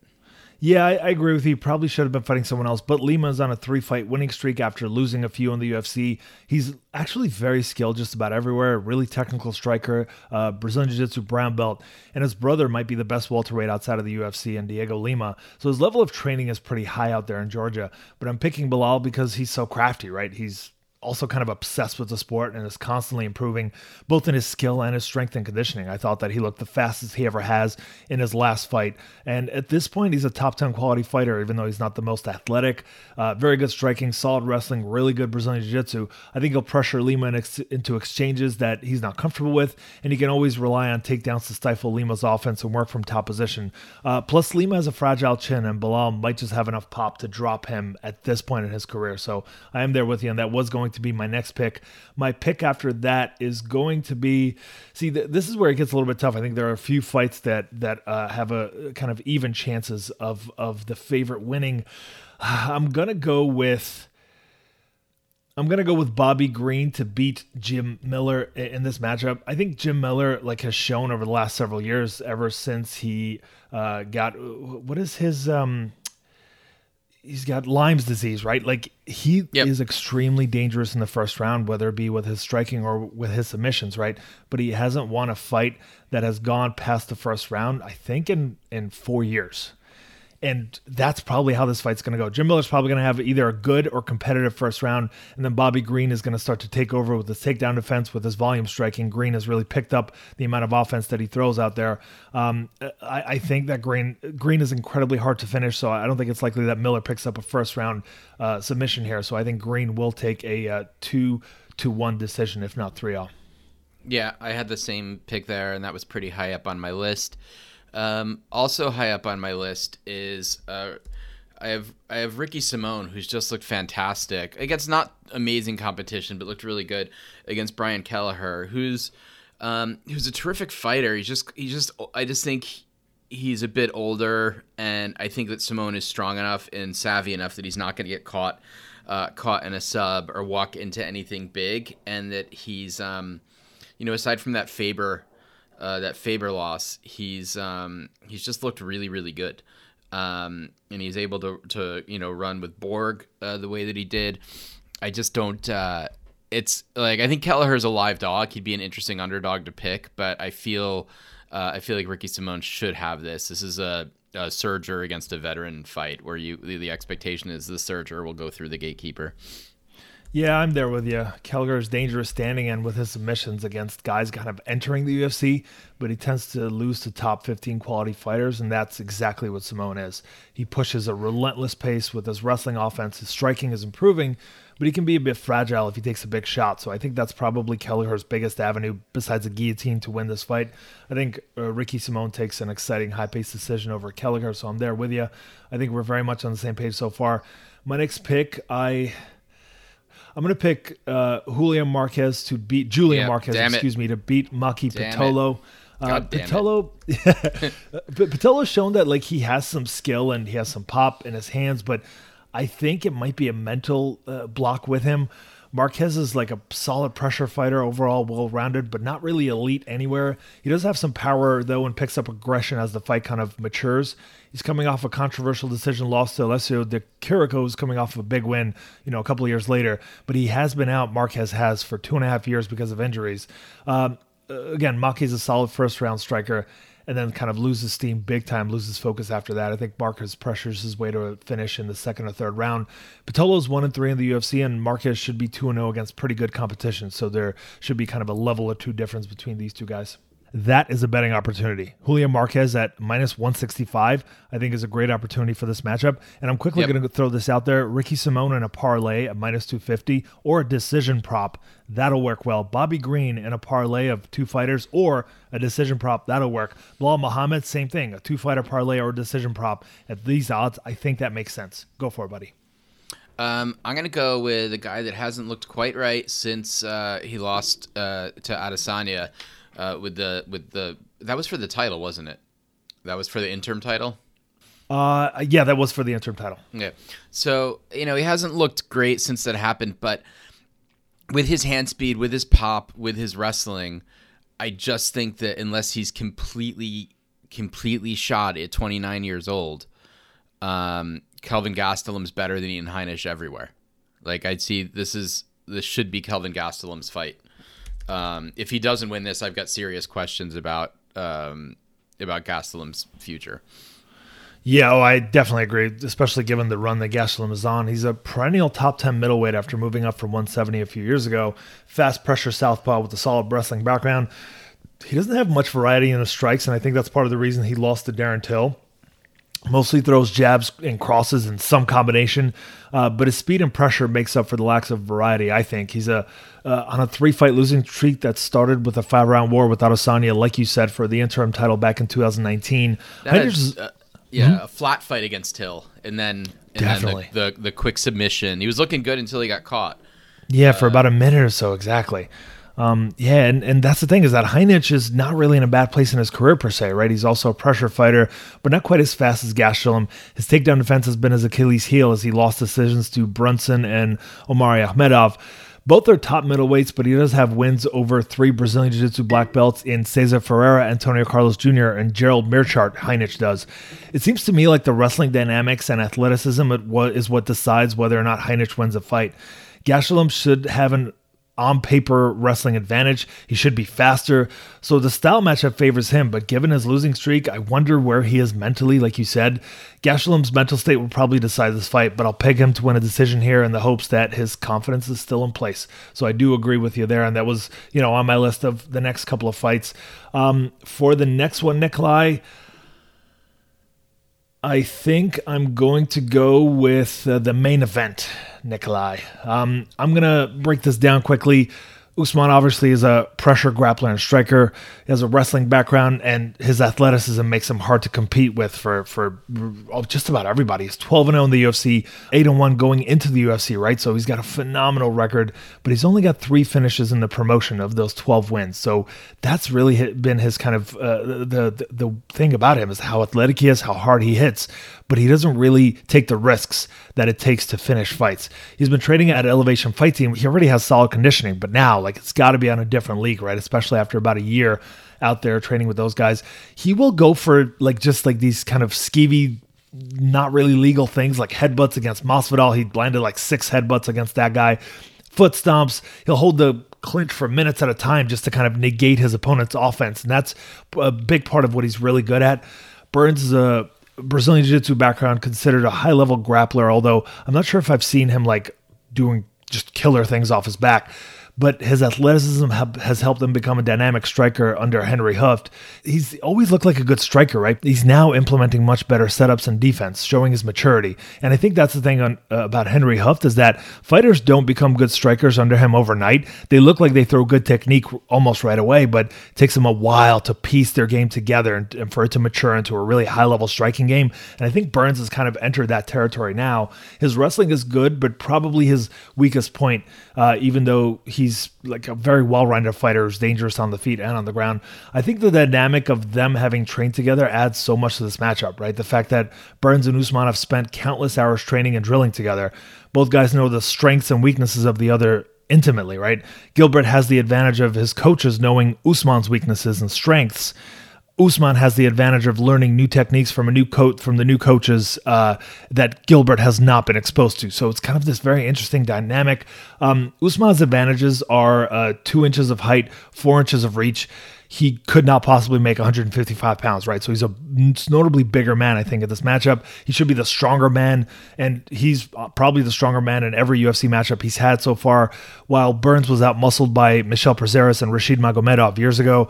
Yeah, I, I, agree with you. Probably should have been fighting someone else, but Lima is on a three fight winning streak after losing a few in the UFC. He's actually very skilled just about everywhere, really technical striker, uh, Brazilian Jiu Jitsu brown belt, and his brother might be the best welterweight outside of the UFC and Diego Lima. So his level of training is pretty high out there in Georgia. But I'm picking Belal because he's so crafty, right? He's also kind of obsessed with the sport and is constantly improving both in his skill and his strength and conditioning. I thought that he looked the fastest he ever has in his last fight. And at this point, he's a top 10 quality fighter, even though he's not the most athletic. Uh, very good striking, solid wrestling, really good Brazilian Jiu Jitsu. I think he'll pressure Lima into exchanges that he's not comfortable with, and he can always rely on takedowns to stifle Lima's offense and work from top position. Uh, plus, Lima has a fragile chin, and Belal might just have enough pop to drop him at this point in his career. So I am there with you, and that was going to be my next pick. My pick after that is going to be. See, th- this is where it gets a little bit tough. I think there are a few fights that that uh, have a kind of even chances of of the favorite winning. *sighs* I'm gonna go with. I'm gonna go with Bobby Green to beat Jim Miller in this matchup. I think Jim Miller like has shown over the last several years, ever since he uh, got what is his um, he's got Lyme's disease, right? Like he yep. is extremely dangerous in the first round, whether it be with his striking or with his submissions, right? But he hasn't won a fight that has gone past the first round, I think, in in four years and that's probably how this fight's going to go. Jim Miller's probably going to have either a good or competitive first round, and then Bobby Green is going to start to take over with his takedown defense, with his volume striking. Green has really picked up the amount of offense that he throws out there. Um, I, I, think that Green Green is incredibly hard to finish, so I don't think it's likely that Miller picks up a first round uh, submission here. So I think Green will take a uh, two to one decision, if not three all. Yeah, I had the same pick there, and that was pretty high up on my list. Um, also high up on my list is uh, I have I have Ricky Simón, who's just looked fantastic against not amazing competition, but looked really good against Brian Kelleher, who's um, who's a terrific fighter. He's just he just I just think he's a bit older, and I think that Simón is strong enough and savvy enough that he's not going to get caught uh, caught in a sub or walk into anything big, and that he's um, you know aside from that Faber uh, that Faber loss, he's um, he's just looked really really good, um, and he's able to to you know run with Borg uh, the way that he did. I just don't. Uh, it's like I think Kelleher's a live dog. He'd be an interesting underdog to pick, but I feel uh, I feel like Ricky Simón should have this. This is a, a Serger against a veteran fight where you the, the expectation is the surger will go through the gatekeeper. Yeah, I'm there with you. Kelleher's dangerous standing in with his submissions against guys kind of entering the UFC, but he tends to lose to top 15 quality fighters, and that's exactly what Simón is. He pushes a relentless pace with his wrestling offense. His striking is improving, but he can be a bit fragile if he takes a big shot. So I think that's probably Kelleher's biggest avenue besides a guillotine to win this fight. I think uh, Ricky Simón takes an exciting high paced decision over Kelleher, so I'm there with you. I think we're very much on the same page so far. My next pick, I I'm going to pick uh, Julian Marquez to beat Julian yep, Marquez, excuse me, to beat Maki Pitolo. Uh, Pitolo, *laughs* Pitolo's shown that like he has some skill and he has some pop in his hands, but I think it might be a mental uh, block with him. Marquez is like a solid pressure fighter, overall well rounded, but not really elite anywhere. He does have some power though and picks up aggression as the fight kind of matures. He's coming off a controversial decision loss to Alessio Di Chirico, who's coming off of a big win, you know, a couple of years later. But he has been out, Marquez has, for two and a half years because of injuries. Um, again, Maki is a solid first round striker and then kind of loses steam big time, loses focus after that. I think Marquez pressures his way to a finish in the second or third round. Pitolo's one and three in the UFC, and Marquez should be two and zero oh against pretty good competition. So there should be kind of a level or two difference between these two guys that is a betting opportunity. Julian Marquez at minus 165, I think, is a great opportunity for this matchup. And I'm quickly yep. going to throw this out there Ricky Simón in a parlay at minus 250 or a decision prop. That'll work well. Bobby Green in a parlay of two fighters or a decision prop. That'll work. Belal Muhammad, same thing. A two fighter parlay or a decision prop. At these odds, I think that makes sense. Go for it, buddy. Um, I'm gonna go with a guy that hasn't looked quite right since uh, he lost uh, to Adesanya uh, with the with the that was for the title, wasn't it? That was for the interim title. Uh, yeah, that was for the interim title. Yeah. So you know he hasn't looked great since that happened, but with his hand speed, with his pop, with his wrestling, I just think that unless he's completely completely shot at 29 years old, um, Kelvin Gastelum's better than Ian Heinisch everywhere. Like I'd see this is this should be Kelvin Gastelum's fight. Um, if he doesn't win this, I've got serious questions about um, about Gastelum's future. Yeah, oh, I definitely agree, especially given the run that Gastelum is on. He's a perennial top 10 middleweight after moving up from 170 a few years ago. Fast pressure southpaw with a solid wrestling background. He doesn't have much variety in his strikes, and I think that's part of the reason he lost to Darren Till. Mostly throws jabs and crosses in some combination, uh, but his speed and pressure makes up for the lack of variety. I think he's a uh, on a three fight losing streak that started with a five round war with Adesanya, like you said, for the interim title back in 2019. That is, uh, yeah, mm-hmm. a flat fight against Till, and then and definitely then the, the, the quick submission. He was looking good until he got caught. Yeah, for about a minute or so, exactly. Um, yeah, and, and that's the thing is that Heinisch is not really in a bad place in his career per se, right? He's also a pressure fighter, but not quite as fast as Gastelum. His takedown defense has been his Achilles heel as he lost decisions to Brunson and Omari Akhmedov. Both are top middleweights, but he does have wins over three Brazilian Jiu Jitsu black belts in Cesar Ferreira, Antonio Carlos Jr., and Gerald Meerschaert. Heinisch does. It seems to me like the wrestling dynamics and athleticism is what decides whether or not Heinisch wins a fight. Gastelum should have an on paper wrestling advantage. He should be faster. So the style matchup favors him, but given his losing streak, I wonder where he is mentally. Like you said, Gastelum's mental state will probably decide this fight, but I'll peg him to win a decision here in the hopes that his confidence is still in place. So I do agree with you there, and that was, you know, on my list of the next couple of fights. Um, for the next one, Nikolai, I think I'm going to go with uh, the main event. Nikolai. Um, I'm going to break this down quickly. Usman obviously is a pressure grappler and striker. He has a wrestling background, and his athleticism makes him hard to compete with for for just about everybody. He's 12 and 0 in the UFC, 8 and 1 going into the UFC, right? So he's got a phenomenal record, but he's only got three finishes in the promotion of those 12 wins. So that's really been his kind of uh, the, the the thing about him is how athletic he is, how hard he hits but he doesn't really take the risks that it takes to finish fights. He's been training at Elevation Fight Team. He already has solid conditioning, but now, like, it's got to be on a different league, right? Especially after about a year out there training with those guys. He will go for, like, just like these kind of skeevy, not really legal things like headbutts against Masvidal. He landed like six headbutts against that guy. Foot stomps. He'll hold the clinch for minutes at a time just to kind of negate his opponent's offense. And that's a big part of what he's really good at. Burns is a Brazilian Jiu Jitsu background, considered a high level grappler, although I'm not sure if I've seen him like doing just killer things off his back but his athleticism has helped him become a dynamic striker under Henry Hooft. He's always looked like a good striker, right? He's now implementing much better setups and defense, showing his maturity. And I think that's the thing on, uh, about Henry Hooft is that fighters don't become good strikers under him overnight. They look like they throw good technique almost right away, but it takes them a while to piece their game together and, and for it to mature into a really high level striking game. And I think Burns has kind of entered that territory now. His wrestling is good, but probably his weakest point, uh, even though he he's like a very well-rounded fighter who's dangerous on the feet and on the ground. I think the dynamic of them having trained together adds so much to this matchup, right? The fact that Burns and Usman have spent countless hours training and drilling together. Both guys know the strengths and weaknesses of the other intimately, right? Gilbert has the advantage of his coaches knowing Usman's weaknesses and strengths Usman has the advantage of learning new techniques from a new coach from the new coaches uh, that Gilbert has not been exposed to. So it's kind of this very interesting dynamic. Um, Usman's advantages are uh, two inches of height, four inches of reach. He could not possibly make 155 pounds, right? So he's a notably bigger man, I think, at this matchup. He should be the stronger man, and he's uh, probably the stronger man in every UFC matchup he's had so far. While Burns was out muscled by Michel Prazeres and Rashid Magomedov years ago.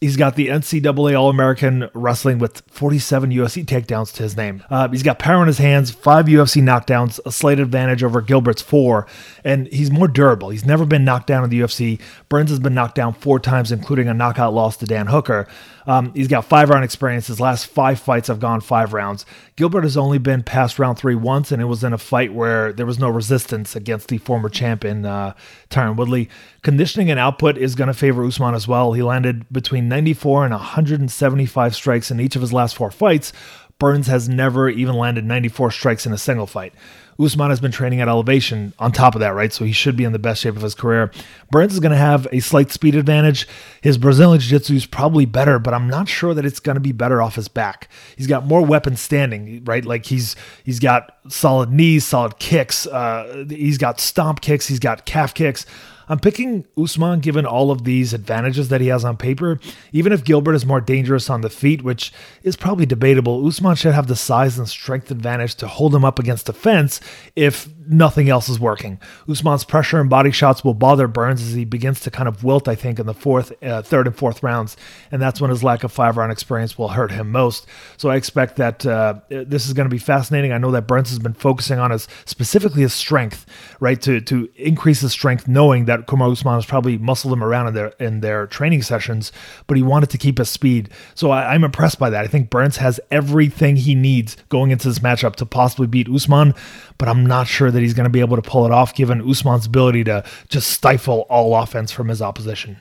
He's got the NCAA All American Wrestling with 47 UFC takedowns to his name. Uh, he's got power in his hands, five UFC knockdowns, a slight advantage over Gilbert's four, and he's more durable. He's never been knocked down in the UFC. Burns has been knocked down four times, including a knockout loss to Dan Hooker. Um, he's got five round experience. His last five fights have gone five rounds. Gilbert has only been past round three once, and it was in a fight where there was no resistance against the former champion, uh, Tyron Woodley. Conditioning and output is going to favor Usman as well. He landed between 94 and 175 strikes in each of his last four fights, Burns has never even landed 94 strikes in a single fight. Usman has been training at elevation on top of that, right? So he should be in the best shape of his career. Burns is going to have a slight speed advantage. His Brazilian Jiu Jitsu is probably better, but I'm not sure that it's going to be better off his back. He's got more weapons standing, right? Like he's he's got solid knees, solid kicks. Uh, he's got stomp kicks. He's got calf kicks. I'm picking Usman given all of these advantages that he has on paper. Even if Gilbert is more dangerous on the feet, which is probably debatable, Usman should have the size and strength advantage to hold him up against the fence if nothing else is working. Usman's pressure and body shots will bother Burns as he begins to kind of wilt, I think, in the fourth, uh, third, and fourth rounds, and that's when his lack of five round experience will hurt him most. So I expect that uh, this is going to be fascinating. I know that Burns has been focusing on his specifically his strength, right, to to increase his strength, knowing that Kamaru Usman has probably muscled him around in their in their training sessions, but he wanted to keep his speed. So I, I'm impressed by that. I think Burns has everything he needs going into this matchup to possibly beat Usman, but I'm not sure that he's going to be able to pull it off given Usman's ability to just stifle all offense from his opposition.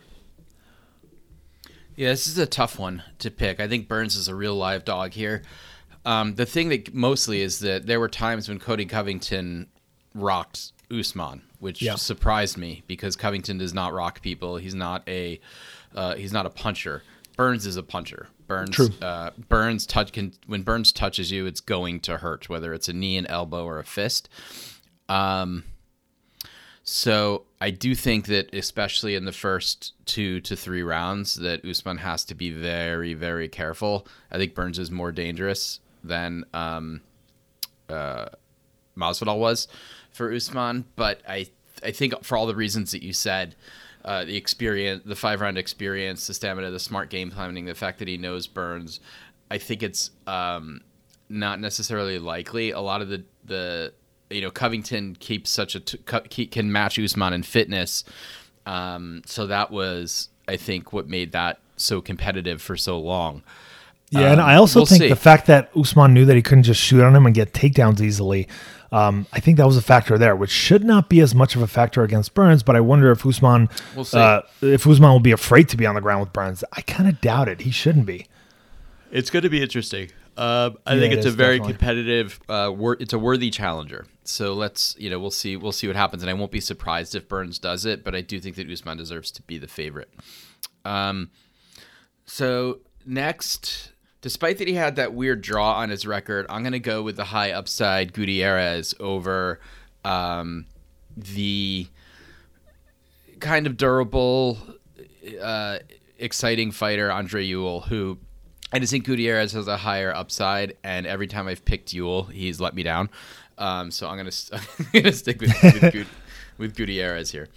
Yeah, this is a tough one to pick. I think Burns is a real live dog here. Um, the thing that mostly is that there were times when Colby Covington rocked Usman, which Yeah. surprised me because Covington does not rock people. He's not a uh, he's not a puncher. Burns is a puncher. Burns True. Uh, Burns touch can when Burns touches you, it's going to hurt, whether it's a knee, an elbow, or a fist. Um, so I do think that, especially in the first two to three rounds, that Usman has to be very, very careful. I think Burns is more dangerous than um, uh, Masvidal was for Usman, but I, I think for all the reasons that you said, uh, the experience, the five round experience, the stamina, the smart game planning, the fact that he knows Burns, I think it's um, not necessarily likely. A lot of the the you know Covington keeps such a t- can match Usman in fitness, um, so that was I think what made that so competitive for so long. Yeah, and Um, I also we'll think see. the fact that Usman knew that he couldn't just shoot on him and get takedowns easily, um, I think that was a factor there, which should not be as much of a factor against Burns. But I wonder if Usman, We'll uh, if Usman will be afraid to be on the ground with Burns. I kind of doubt it. He shouldn't be. It's going to be interesting. Um, I Yeah, think it it's a very definitely. competitive. Uh, wor- it's a worthy challenger. So let's, you know, we'll see. We'll see what happens, and I won't be surprised if Burns does it. But I do think that Usman deserves to be the favorite. Um, so next, despite that he had that weird draw on his record, I'm going to go with the high upside Gutierrez over um, the kind of durable, uh, exciting fighter Andre Ewell, who I just think Gutierrez has a higher upside, and every time I've picked Ewell, he's let me down. Um, so I'm gonna *laughs* I'm gonna stick with with, *laughs* with Gutierrez here.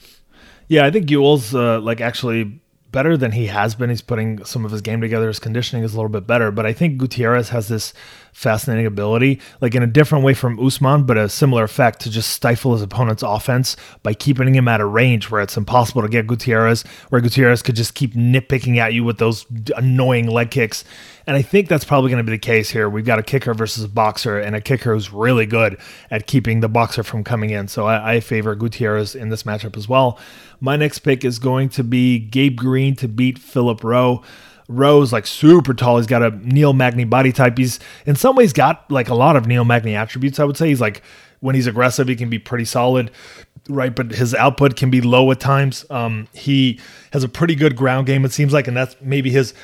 Yeah, I think Ewell's uh, like actually better than he has been. He's putting some of his game together. His conditioning is a little bit better, but I think Gutierrez has this fascinating ability, like in a different way from Usman, but a similar effect to just stifle his opponent's offense by keeping him at a range where it's impossible to get Gutierrez, where Gutierrez could just keep nitpicking at you with those annoying leg kicks. And I think that's probably going to be the case here. We've got a kicker versus a boxer, and a kicker who's really good at keeping the boxer from coming in. So I, I favor Gutierrez in this matchup as well. My next pick is going to be Gabe Green to beat Philip Rowe. Rowe's like super tall. He's got a Neil Magny body type. He's in some ways got like a lot of Neil Magny attributes. I would say he's like when he's aggressive, he can be pretty solid, right? But his output can be low at times. Um, he has a pretty good ground game. It seems like, and that's maybe his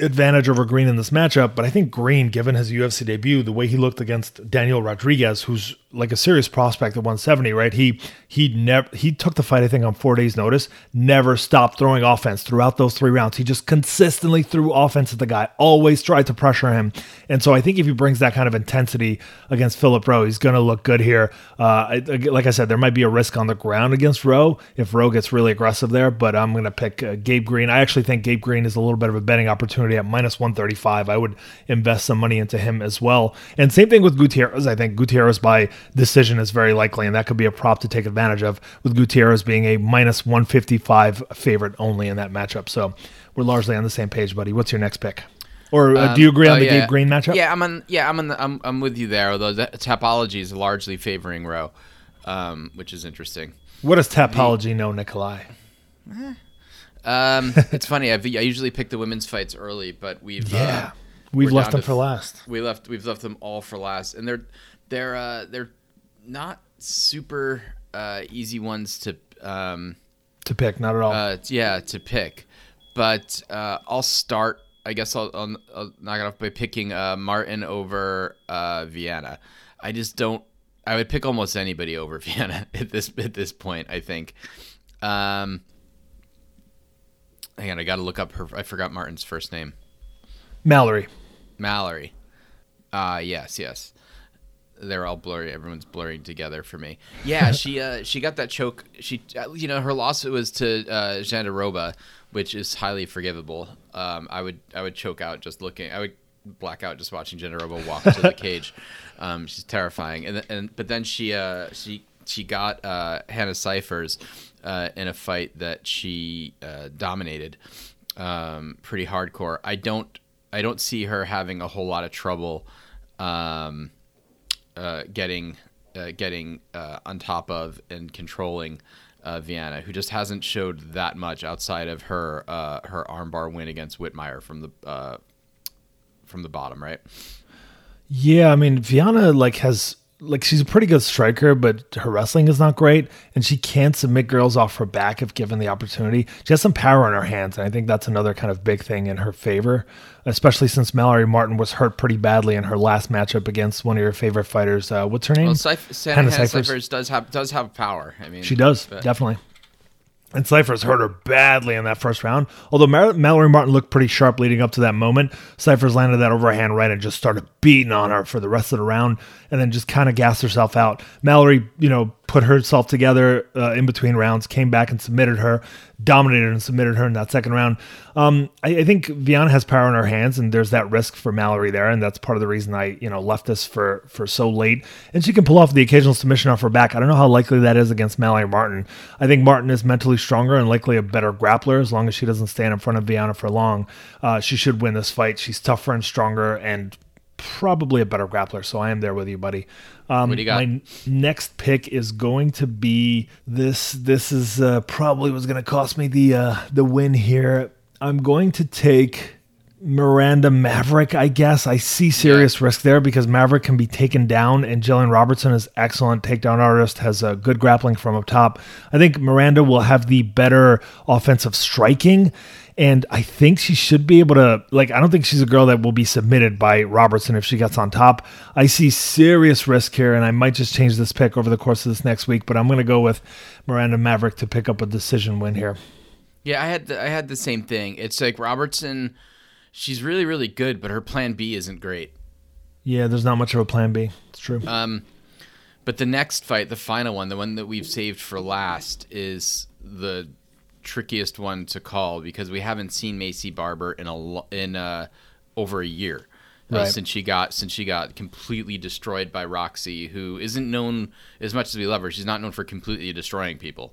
advantage over Green in this matchup. But I think Green, given his UFC debut, the way he looked against Daniel Rodriguez, who's like a serious prospect at 170, right? He he never he took the fight, I think, on four days' notice. Never stopped throwing offense throughout those three rounds. He just consistently threw offense at the guy. Always tried to pressure him. And so I think if he brings that kind of intensity against Philip Rowe, he's going to look good here. Uh, I, like I said, there might be a risk on the ground against Rowe if Rowe gets really aggressive there. But I'm going to pick uh, Gabe Green. I actually think Gabe Green is a little bit of a betting opportunity at minus 135. I would invest some money into him as well. And same thing with Gutierrez. I think Gutierrez by decision is very likely, and that could be a prop to take advantage of, with Gutierrez being a minus 155 favorite only in that matchup. So we're largely on the same page, buddy. What's your next pick? Or uh, do you agree Oh, on the yeah. Gabe Green matchup? Yeah, I'm on. Yeah, I'm on. The, I'm I'm with you there. Although the Tapology is largely favoring Rowe, um, which is interesting. What does Tapology know, Nikolai? Um, it's funny. I've, I usually pick the women's fights early, but we've Yeah. uh, We've left them to for last. We left we've left them all for last, and they're they're uh, they're not super uh, easy ones to um, To pick, not at all. uh, yeah to pick. But uh, I'll start. I guess I'll, I'll, I'll knock it off by picking uh, Martin over uh, Viana. I just don't. I would pick almost anybody over *laughs* Viana at this at this point. I think. Um, hang on, I got to look up her. I forgot Martin's first name. Mallory. Mallory. Ah, yes, yes. They're all blurry. Everyone's blurring together for me. Yeah, *laughs* she uh, she got that choke. She uh, you know her loss was to uh, Jandiroba, which is highly forgivable. Um, I would I would choke out just looking. I would black out just watching Jandiroba walk to the *laughs* cage. Um, she's terrifying. And and but then she uh, she she got uh, Hannah Cifers uh, in a fight that she uh, dominated um, pretty hardcore. I don't I don't see her having a whole lot of trouble um, uh, getting uh, getting uh, on top of and controlling uh, Viana, who just hasn't showed that much outside of her her armbar win against Whitmire from the from the bottom, right? Yeah, I mean, Viana like has like she's a pretty good striker, but her wrestling is not great, and she can submit girls off her back if given the opportunity. She has some power on her hands, and I think that's another kind of big thing in her favor, especially since Mallory Martin was hurt pretty badly in her last matchup against one of your favorite fighters. Uh, what's her name? Well, Cypher, Santa Hannah Hannah Cifers. Cifers does have does have power. I mean, She does, but- definitely. And Cifers hurt her badly in that first round. Although Mallory Martin looked pretty sharp leading up to that moment, Cifers landed that overhand right and just started beating on her for the rest of the round and then just kind of gassed herself out. Mallory, you know, put herself together uh, in between rounds, came back and submitted her, dominated and submitted her in that second round. Um, I, I think Viana has power in her hands, and there's that risk for Mallory there, and that's part of the reason I, you know, left this for for so late. And she can pull off the occasional submission off her back. I don't know how likely that is against Mallory Martin. I think Martin is mentally stronger and likely a better grappler as long as she doesn't stand in front of Viana for long. Uh, she should win this fight. She's tougher and stronger and probably a better grappler. So I am there with you, buddy. Um, What do you got? My next pick is going to be this. This is uh, probably was going to cost me the uh, the win here. I'm going to take Miranda Maverick. I guess I see serious risk there because Maverick can be taken down, and Jillian Robertson is excellent takedown artist, has a good grappling from up top. I think Miranda will have the better offensive striking. And I think she should be able to, like, I don't think she's a girl that will be submitted by Robertson if she gets on top. I see serious risk here, and I might just change this pick over the course of this next week, but I'm going to go with Miranda Maverick to pick up a decision win here. Yeah, I had the, I had the same thing. It's like Robertson, she's really really good, but her plan B isn't great. Yeah, there's not much of a plan B. It's true. Um, but the next fight, the final one, the one that we've saved for last, is the trickiest one to call because we haven't seen Maycee Barber in a in uh, over a year. Uh, since she got since she got completely destroyed by Roxy, who isn't known as much as we love her. She's not known for completely destroying people.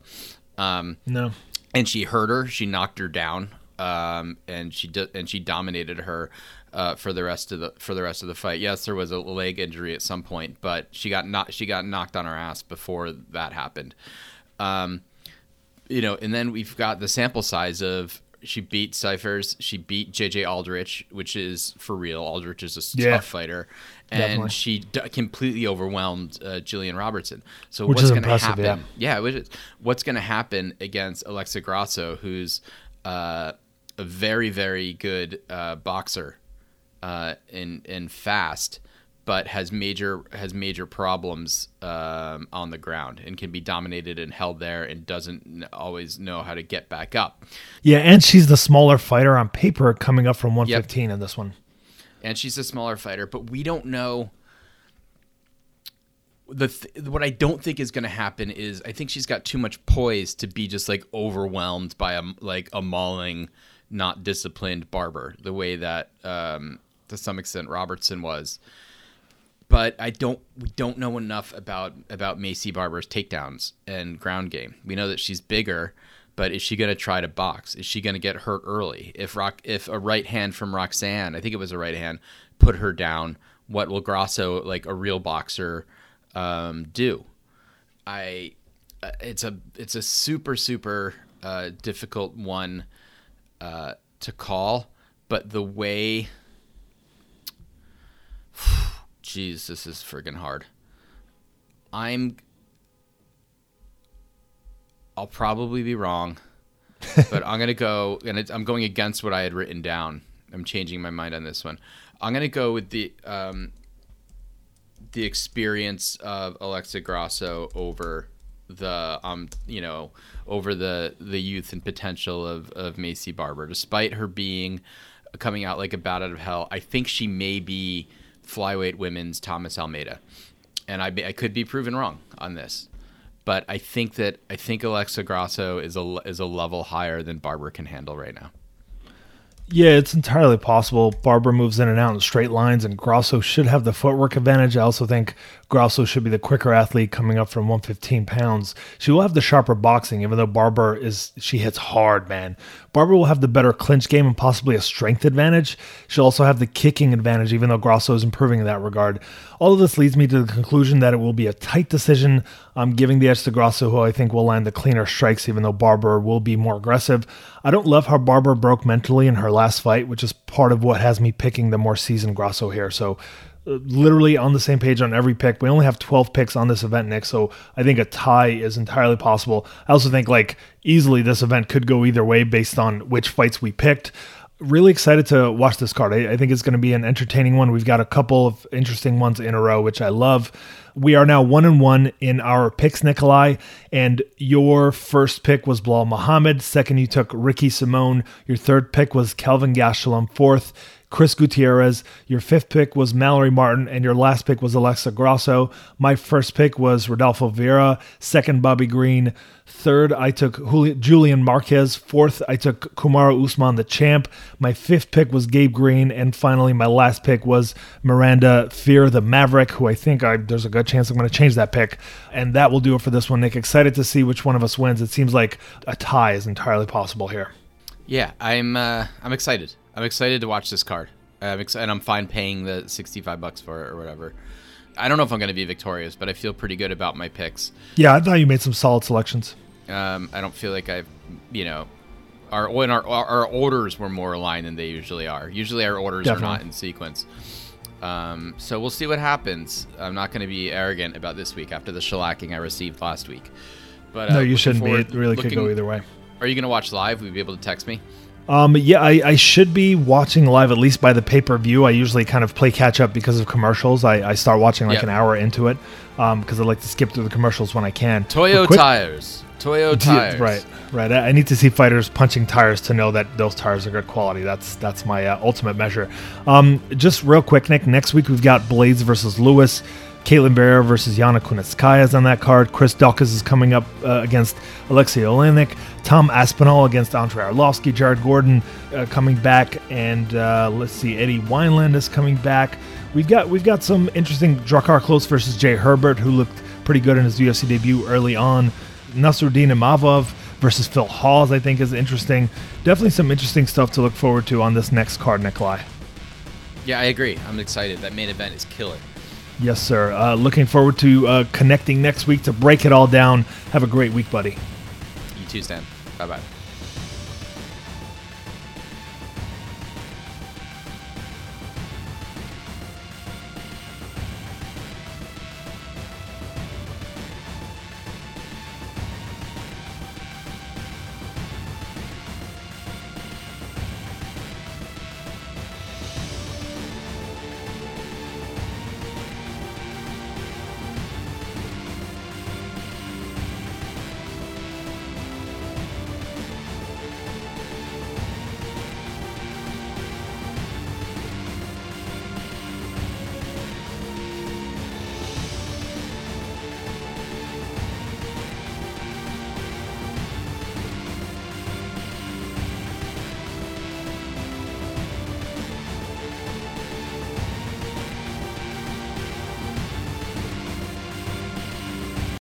Um, no. and she hurt her. She knocked her down, um, and she do- and she dominated her uh, for the rest of the for the rest of the fight. Yes, there was a leg injury at some point, but she got not she got knocked on her ass before that happened. Um, you know, and then we've got the sample size of she beat Cifers, she beat JJ Aldrich, which is for real. Aldrich is a Yeah. tough fighter, and Definitely. she d- completely overwhelmed uh, Jillian Robertson. So Which what's going to happen? yeah. Yeah, which is, what's going to happen against Alexa Grasso, who's uh, a very, very good uh, boxer uh, and and fast, but has major has major problems um, on the ground and can be dominated and held there and doesn't always know how to get back up. Yeah, and she's the smaller fighter on paper coming up from 115 in this one. and she's a smaller fighter, but we don't know. The th- what I don't think is going to happen is I think she's got too much poise to be just like overwhelmed by a like a mauling, not disciplined barber the way that um, to some extent Robertson was. But I don't we don't know enough about about Maycee Barber's takedowns and ground game. We know that she's bigger, but is she going to try to box? Is she going to get hurt early? If rock if a right hand from Roxanne, I think it was a right hand, put her down, what will Grasso like a real boxer um, do? I uh, it's a it's a super super uh, difficult one uh, to call, but the way Jeez, this is friggin' hard. I'm. I'll probably be wrong, *laughs* but I'm gonna go, and I'm going against what I had written down. I'm changing my mind on this one. I'm gonna go with the um, the experience of Alexa Grasso over the um you know over the the youth and potential of of Maycee Barber. Despite her being coming out like a bat out of hell, I think she may be flyweight women's Thomas Almeida, and I I could be proven wrong on this. But I think that I think Alexa Grasso is a is a level higher than Barber can handle right now. Yeah, it's entirely possible. Barber moves in and out in straight lines, and Grasso should have the footwork advantage. I also think Grasso should be the quicker athlete coming up from 115 pounds. She will have the sharper boxing, even though Barber is she hits hard, man. Barber will have the better clinch game and possibly a strength advantage. She'll also have the kicking advantage, even though Grasso is improving in that regard. All of this leads me to the conclusion that it will be a tight decision. I'm giving the edge to Grasso, who I think will land the cleaner strikes, even though Barber will be more aggressive. I don't love how Barber broke mentally in her last fight, which is part of what has me picking the more seasoned Grasso here. So literally on the same page on every pick. We only have 12 picks on this event, Nick. So I think a tie is entirely possible. I also think like easily this event could go either way based on which fights we picked. Really excited to watch this card. I, I think it's going to be an entertaining one. We've got a couple of interesting ones in a row, which I love. We are now one and one in our picks, Nikolai. And your first pick was Belal Muhammad. Second, you took Ricky Simón. Your third pick was Kelvin Gastelum. Fourth, Chris Gutierrez. Your fifth pick was Mallory Martin, and your last pick was Alexa Grasso. My first pick was Rodolfo Vieira, Second, Bobby Green. Third, I took Julian Marquez. Fourth, I took Kamaru Usman, the champ. My fifth pick was Gabe Green, and finally, my last pick was Miranda Fear, the Maverick, who I think I, there's a good chance I'm going to change that pick. And that will do it for this one, Nick. Excited to see which one of us wins. It seems like a tie is entirely possible here. Yeah, I'm. Uh, I'm excited. I'm excited to watch this card. I'm ex- and I'm fine paying the 65 bucks for it or whatever. I don't know if I'm going to be victorious, but I feel pretty good about my picks. Yeah, I thought you made some solid selections. Um, I don't feel like I've, you know, our when our our orders were more aligned than they usually are. Usually our orders Definitely. are not in sequence. Um, so we'll see what happens. I'm not going to be arrogant about this week after the shellacking I received last week. But uh, no, you shouldn't forward, be. It really looking, could go either way. Are you going to watch live? Will you be able to text me? Um, yeah, I, I, should be watching live at least by the pay per view. I usually kind of play catch up because of commercials. I, I start watching like yep. an hour into it because um, I like to skip through the commercials when I can. Toyo quick, tires. Toyo *laughs* tires. Right, right. I need to see fighters punching tires to know that those tires are good quality. That's that's my uh, ultimate measure. Um, just real quick, Nick. Next week we've got Blaydes versus Lewis. Ketlen Vieira versus Yana Kunitskaya is on that card. Chris Daukaus is coming up uh, against Alexei Oleinik. Tom Aspinall against Andrei Arlovsky. Jared Gordon uh, coming back, and uh, let's see, Eddie Wineland is coming back. We've got we've got some interesting Drakkar Klose versus Jai Herbert, who looked pretty good in his UFC debut early on. Nassourdine Imavov versus Phil Hawes, I think, is interesting. Definitely some interesting stuff to look forward to on this next card, Nikolai. Yeah, I agree. I'm excited. That main event is killer. Yes, sir. Uh, looking forward to uh, connecting next week to break it all down. Have a great week, buddy. You too, Stan. Bye bye.